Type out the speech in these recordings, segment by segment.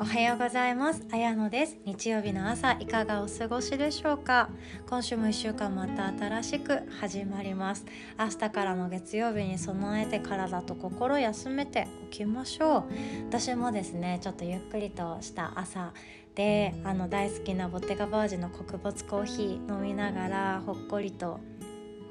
おはようございます。あやのです。日曜日の朝いかがお過ごしでしょうか？今週も1週間また新しく始まります。明日からの月曜日に備えて体と心休めておきましょう。私もですねちょっとゆっくりとした朝であの大好きなボテガバージの穀物コーヒー飲みながらほっこりと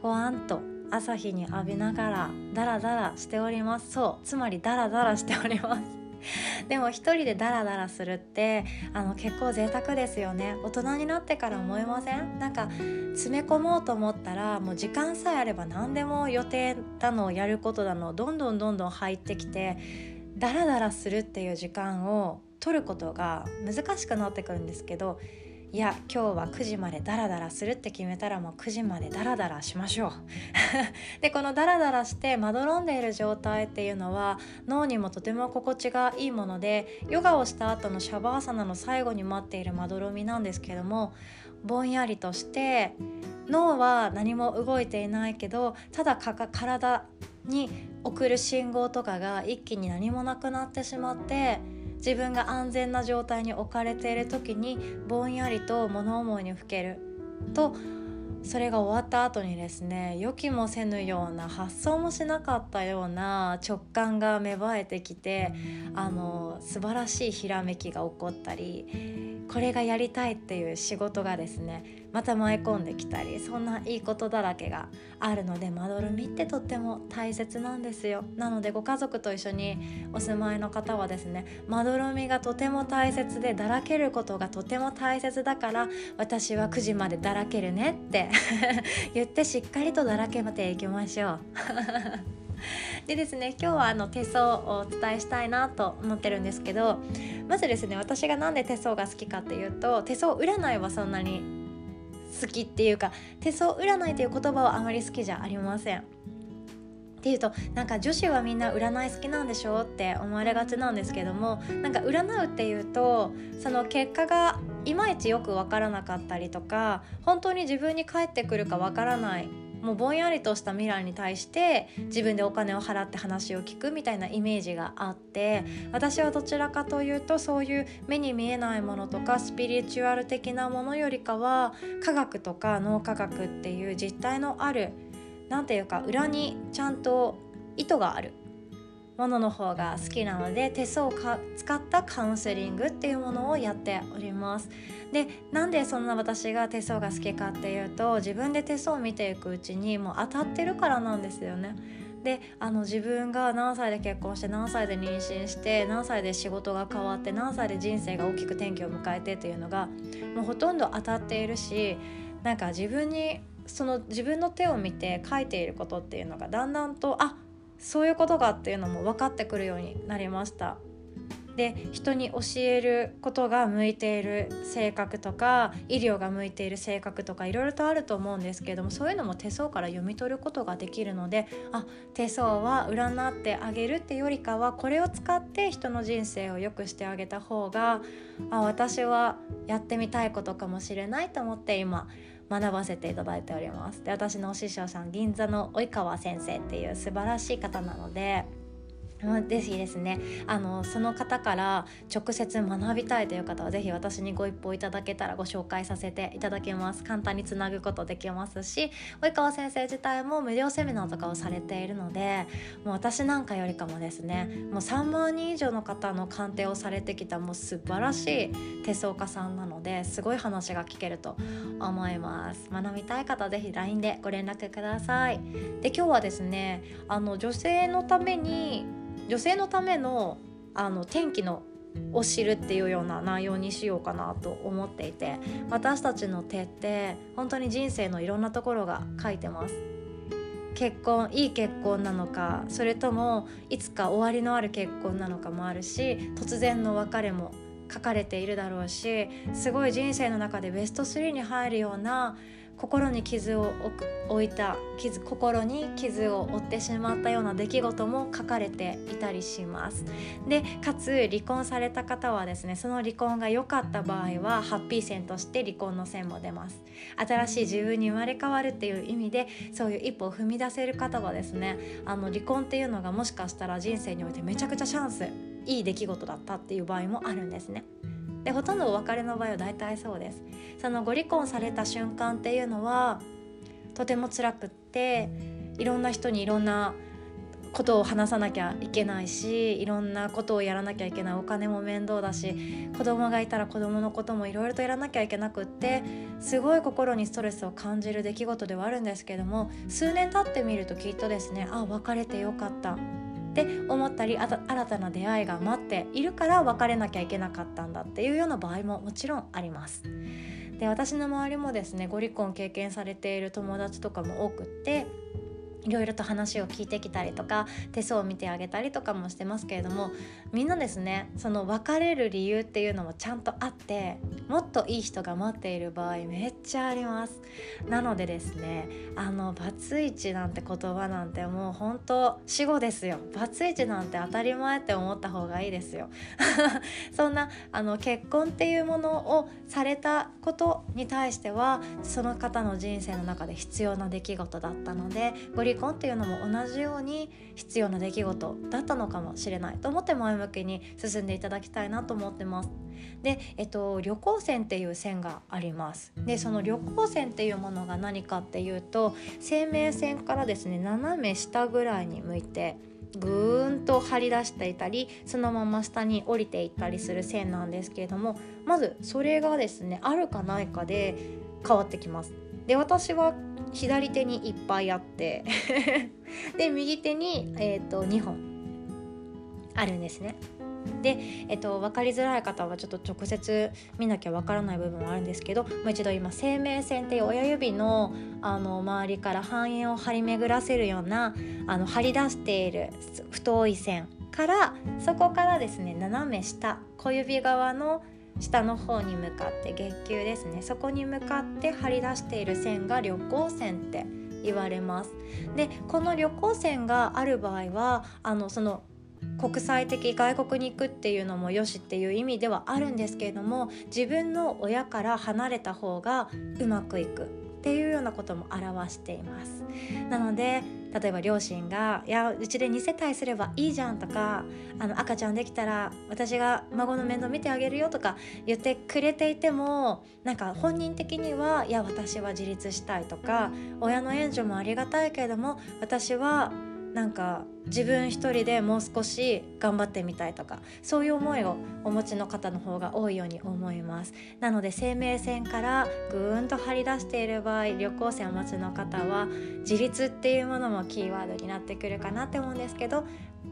ほわんと朝日に浴びながらダラダラしております。そうつまりダラダラしております。でも一人でダラダラするってあの結構贅沢ですよね。大人になってから思いません？なんか詰め込もうと思ったらもう時間さえあれば何でも予定だのやることだのどんどんどんどん入ってきてダラダラするっていう時間を取ることが難しくなってくるんですけどいや今日は9時までダラダラするって決めたらもう9時までダラダラしましょう。でこのダラダラしてまどろんでいる状態っていうのは脳にもとても心地がいいものでヨガをした後のシャバーサナの最後に待っているまどろみなんですけどもぼんやりとして脳は何も動いていないけどただ体に送る信号とかが一気に何もなくなってしまって自分が安全な状態に置かれている時にぼんやりと物思いにふける。とそれが終わった後にですね予期もせぬような発想もしなかったような直感が芽生えてきてあの素晴らしいひらめきが起こったりこれがやりたいっていう仕事がですねまた舞い込んできたりそんないいことだらけがあるのでまどろみってとっても大切なんですよ。なのでご家族と一緒にお住まいの方はですねまどろみがとても大切でだらけることがとても大切だから私は9時までだらけるねって 言ってしっかりとだらけていきましょう。でですね今日はあの手相をお伝えしたいなと思ってるんですけどまずですね私が何で手相が好きかっていうと手相占いはそんなに好きっていうか手相占いという言葉はあまり好きじゃありません。っていうとなんか女子はみんな占い好きなんでしょうって思われがちなんですけどもなんか占うっていうとその結果がいまいちよく分からなかったりとか本当に自分に返ってくるか分からないもうぼんやりとした未来に対して自分でお金を払って話を聞くみたいなイメージがあって私はどちらかというとそういう目に見えないものとかスピリチュアル的なものよりかは科学とか脳科学っていう実体のある何て言うか裏にちゃんと意図がある。ものの方が好きなので手相を使ったカウンセリングっていうものをやっております。でなんでそんな私が手相が好きかっていうと自分で手相を見ていくうちにもう当たってるからなんですよね。であの自分が何歳で結婚して何歳で妊娠して何歳で仕事が変わって何歳で人生が大きく転機を迎えてというのがもうほとんど当たっているしなんか自分にその自分の手を見て書いていることっていうのがだんだんとあそういうことかっていうのも分かってくるようになりました。で人に教えることが向いている性格とか医療が向いている性格とかいろいろとあると思うんですけれどもそういうのも手相から読み取ることができるのであ手相は占ってあげるってよりかはこれを使って人の人生を良くしてあげた方があ私はやってみたいことかもしれないと思って今学ばせていただいております。で私のお師匠さん銀座の及川先生っていう素晴らしい方なのでぜひですね。あのその方から直接学びたいという方はぜひ私にご一報いただけたらご紹介させていただきます。簡単につなぐことできますし及川先生自体も無料セミナーとかをされているのでもう私なんかよりかもですねもう3万人以上の方の鑑定をされてきたもう素晴らしい手相家さんなのですごい話が聞けると思います。学びたい方はぜひ LINE でご連絡ください。で今日はですねあの女性のために女性のためのあの天気のを知るっていうような内容にしようかなと思っていて私たちの手って本当に人生のいろんなところが書いてます。結婚いい結婚なのかそれともいつか終わりのある結婚なのかもあるし突然の別れも書かれているだろうしすごい人生の中でベスト3に入るような心に傷を置いた傷心に傷を負ってしまったような出来事も書かれていたりしますでかつ離婚された方はですねその離婚が良かった場合はハッピー線として離婚の線も出ます新しい自分に生まれ変わるっていう意味でそういう一歩を踏み出せる方はですねあの離婚っていうのがもしかしたら人生においてめちゃくちゃチャンスいい出来事だったっていう場合もあるんですね。でほとんどお別れの場合は大体そうです。そのご離婚された瞬間っていうのはとても辛くっていろんな人にいろんなことを話さなきゃいけないしいろんなことをやらなきゃいけないお金も面倒だし子供がいたら子供のこともいろいろとやらなきゃいけなくってすごい心にストレスを感じる出来事ではあるんですけども数年経ってみるときっとですねあ別れてよかったって思ったり新たな出会いが待っているから別れなきゃいけなかったんだっていうような場合ももちろんあります。で私の周りもですねご離婚経験されている友達とかも多くっていろいろと話を聞いてきたりとか手相を見てあげたりとかもしてますけれどもみんなですねその別れる理由っていうのもちゃんとあってもっといい人が待っている場合めっちゃあります。なのでですねあのバツイチなんて言葉なんてもう本当死語ですよ。バツイチなんて当たり前って思った方がいいですよ。そんなあの結婚っていうものをされたことに対してはその方の人生の中で必要な出来事だったのでご離婚っていうのも同じように必要な出来事だったのかもしれないと思って前向きに進んでいただきたいなと思ってます。で、えっと、旅行線っていう線がありますでその旅行線っていうものが何かっていうと生命線からですね斜め下ぐらいに向いてぐーんと張り出していたりそのまま下に降りていったりする線なんですけれどもまずそれがですねあるかないかで変わってきます。で私は左手にいっぱいあって で右手に、えーと、2本あるんですね。で、えっと、分かりづらい方はちょっと直接見なきゃ分からない部分はあるんですけどもう一度今生命線っていう親指のあの周りから半円を張り巡らせるようなあの張り出している太い線からそこからですね斜め下小指側の下の方に向かって月球ですね。そこに向かって張り出している線が旅行線って言われます。でこの旅行線がある場合はあのその国際的外国に行くっていうのもよしっていう意味ではあるんですけれども自分の親から離れた方がうまくいく。っていうようなことも表しています。なので例えば両親が「いやうちで2世帯すればいいじゃん」とかあの「赤ちゃんできたら私が孫の面倒見てあげるよ」とか言ってくれていてもなんか本人的には「いや私は自立したい」とか「親の援助もありがたいけれども私はなんか自分一人でもう少し頑張ってみたいとかそういう思いをお持ちの方の方が多いように思います。なので生命線からぐーんと張り出している場合旅行線をお持ちの方は自立っていうものもキーワードになってくるかなって思うんですけど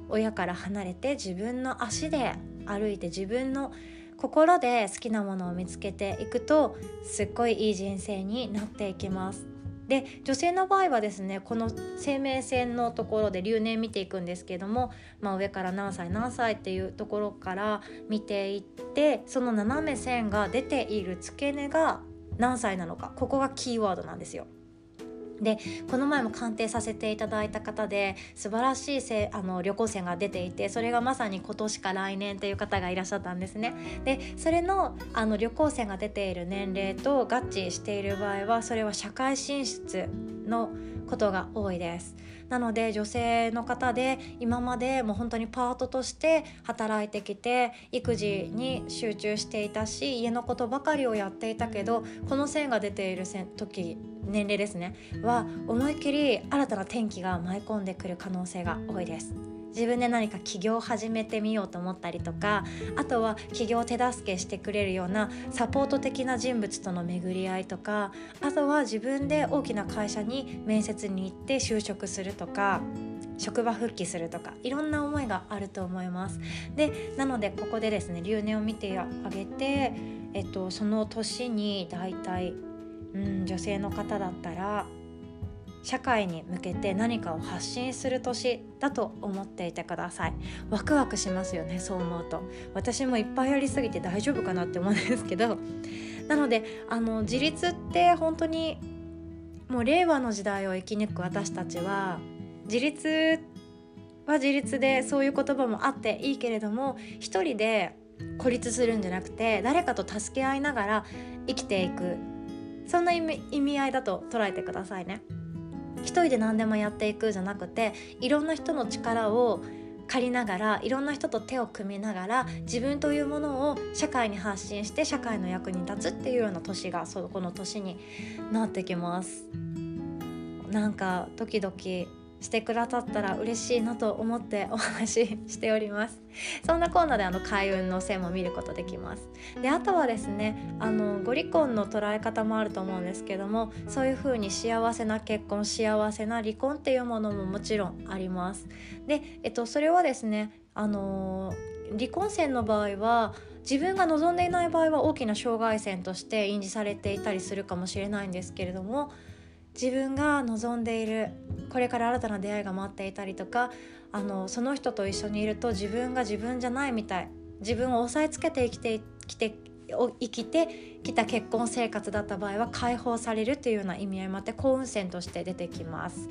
親から離れて自分の足で歩いて自分の心で好きなものを見つけていくとすっごいいい人生になっていきます。で女性の場合はですねこの生命線のところで留年見ていくんですけども、まあ、上から何歳何歳っていうところから見ていってその斜め線が出ている付け根が何歳なのかここがキーワードなんですよ。でこの前も鑑定させていただいた方で素晴らしいせあの旅行船が出ていてそれがまさに今年か来年という方がいらっしゃったんですね。でそれのあの旅行船が出ている年齢と合致している場合はそれは社会進出のことが多いです。なので女性の方で今までもう本当にパートとして働いてきて育児に集中していたし家のことばかりをやっていたけどこの線が出ている時年齢ですねは思いっきり新たな転機が舞い込んでくる可能性が多いです。自分で何か起業を始めてみようと思ったりとかあとは起業を手助けしてくれるようなサポート的な人物との巡り合いとかあとは自分で大きな会社に面接に行って就職するとか職場復帰するとかいろんな思いがあると思います。でなのでここでですね留年を見てあげて、えっと、その年にだいたい、うん、女性の方だったら社会に向けて何かを発信する年だと思っていてください。ワクワクしますよねそう思うと。私もいっぱいやりすぎて大丈夫かなって思うんですけど。なのであの自立って本当にもう令和の時代を生き抜く私たちは自立は自立でそういう言葉もあっていいけれども一人で孤立するんじゃなくて誰かと助け合いながら生きていく。そんな意味合いだと捉えてくださいね。一人で何でもやっていくじゃなくていろんな人の力を借りながらいろんな人と手を組みながら自分というものを社会に発信して社会の役に立つっていうような年がそこの年になってきます。なんか時々してくださったら嬉しいなと思って お話ししております。そんなコーナーであの開運の線も見ることできます。であとはですねあのご離婚の捉え方もあると思うんですけどもそういう風に幸せな結婚幸せな離婚っていうものももちろんあります。で、えっと、それはですねあの離婚線の場合は自分が望んでいない場合は大きな障害線として印字されていたりするかもしれないんですけれども自分が望んでいるこれから新たな出会いが待っていたりとかあのその人と一緒にいると自分が自分じゃないみたい自分を押さえつけて生きてきて生きてきた結婚生活だった場合は解放されるというような意味合いもあって幸運線として出てきます。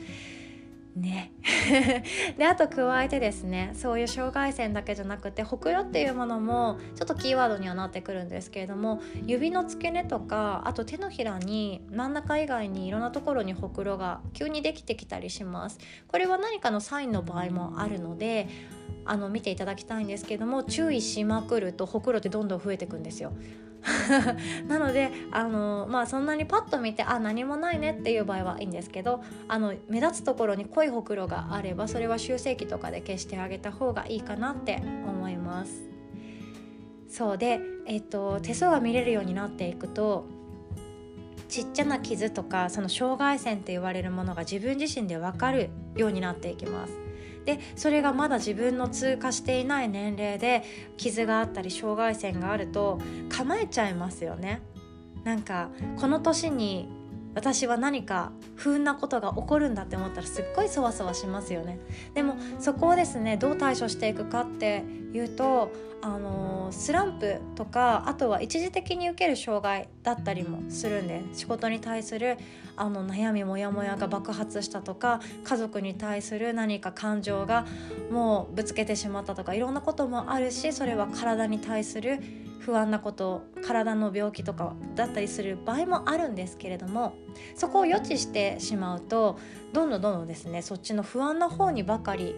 ね。であと加えてですねそういう障害線だけじゃなくてほくろっていうものもちょっとキーワードにはなってくるんですけれども指の付け根とかあと手のひらに真ん中以外にいろんなところにほくろが急にできてきたりします。これは何かのサインの場合もあるのであの見ていただきたいんですけども注意しまくるとほくろってどんどん増えていくんですよ。なのであの、まあ、そんなにパッと見てあ何もないねっていう場合はいいんですけどあの目立つところに濃いほくろがあればそれは修正器とかで消してあげた方がいいかなって思います。そうで、えっと、手相が見れるようになっていくとちっちゃな傷とかその障害線って言われるものが自分自身で分かるようになっていきます。でそれがまだ自分の通過していない年齢で傷があったり障害線があると構えちゃいますよね。なんかこの年に私は何か不運なことが起こるんだって思ったらすっごいそわそわしますよね。でもそこをですねどう対処していくかっていうとあのスランプとかあとは一時的に受ける障害だったりもするんで仕事に対するあの悩みモヤモヤが爆発したとか家族に対する何か感情がもうぶつけてしまったとかいろんなこともあるしそれは体に対する不安なこと体の病気とかだったりする場合もあるんですけれどもそこを予知してしまうとどんどんどんどんですねそっちの不安な方にばかり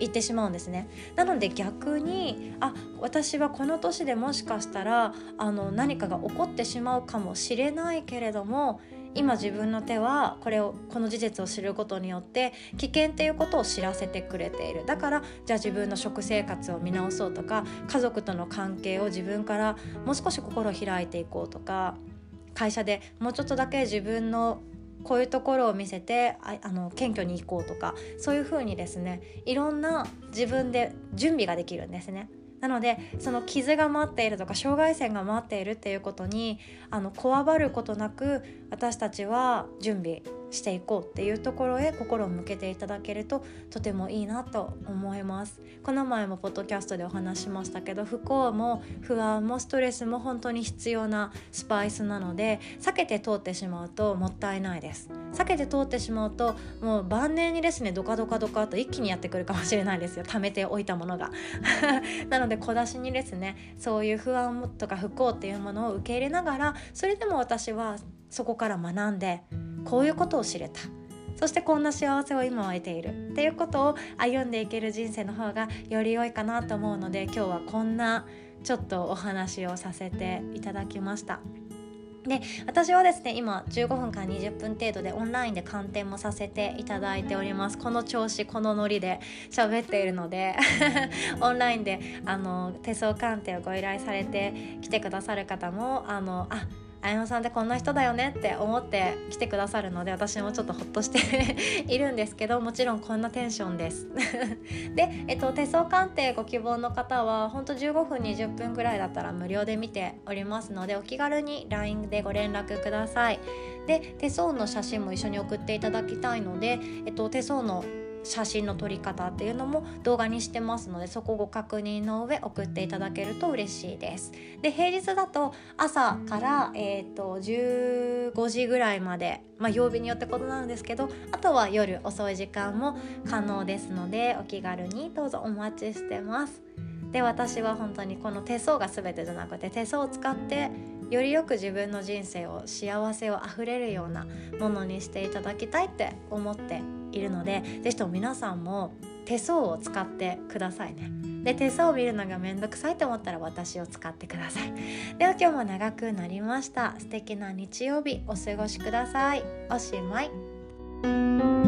行ってしまうんですね。なので逆にあ私はこの年でもしかしたらあの何かが起こってしまうかもしれないけれども今自分の手はこれをこの事実を知ることによって危険っていうことを知らせてくれているだからじゃあ自分の食生活を見直そうとか家族との関係を自分からもう少し心を開いていこうとか会社でもうちょっとだけ自分のこういうところを見せてああの謙虚に行こうとかそういうふうにですねいろんな自分で準備ができるんですね。なのでその傷が待っているとか障害線が待っているっていうことにあのこわばることなく私たちは準備していこうっていうところへ心を向けていただけるととてもいいなと思います。この前もポッドキャストでお話しましたけど不幸も不安もストレスも本当に必要なスパイスなので避けて通ってしまうともったいないです。避けて通ってしまうともう晩年にですねドカドカドカと一気にやってくるかもしれないですよ。貯めておいたものが。なので小出しにですねそういう不安とか不幸っていうものを受け入れながらそれでも私はそこから学んでこういうことを知れた。そしてこんな幸せを今は得ている。っていうことを歩んでいける人生の方がより良いかなと思うので今日はこんなちょっとお話をさせていただきました。で私はですね今15分から20分程度でオンラインで鑑定もさせていただいております。この調子このノリで喋っているので オンラインであの手相鑑定をご依頼されて来てくださる方もあのあ綾乃さんってこんな人だよねって思って来てくださるので私もちょっとほっとして いるんですけどもちろんこんなテンションです。で、えっと、手相鑑定ご希望の方はほんと15分20分ぐらいだったら無料で見ておりますのでお気軽に LINE でご連絡ください。で手相の写真も一緒に送っていただきたいので、えっと、手相の写真の撮り方っていうのも動画にしてますのでそこご確認の上送っていただけると嬉しいです。で平日だと朝から、えーと、15時ぐらいまで、まあ、曜日によって異なるんですけどあとは夜遅い時間も可能ですのでお気軽にどうぞお待ちしてます。で私は本当にこの手相が全てじゃなくて手相を使ってよりよく自分の人生を幸せをあふれるようなものにしていただきたいって思っているので是非とも皆さんも手相を使ってくださいね。で手相を見るのがめんどくさいと思ったら私を使ってください。では今日も長くなりました。素敵な日曜日お過ごしください。おしまい。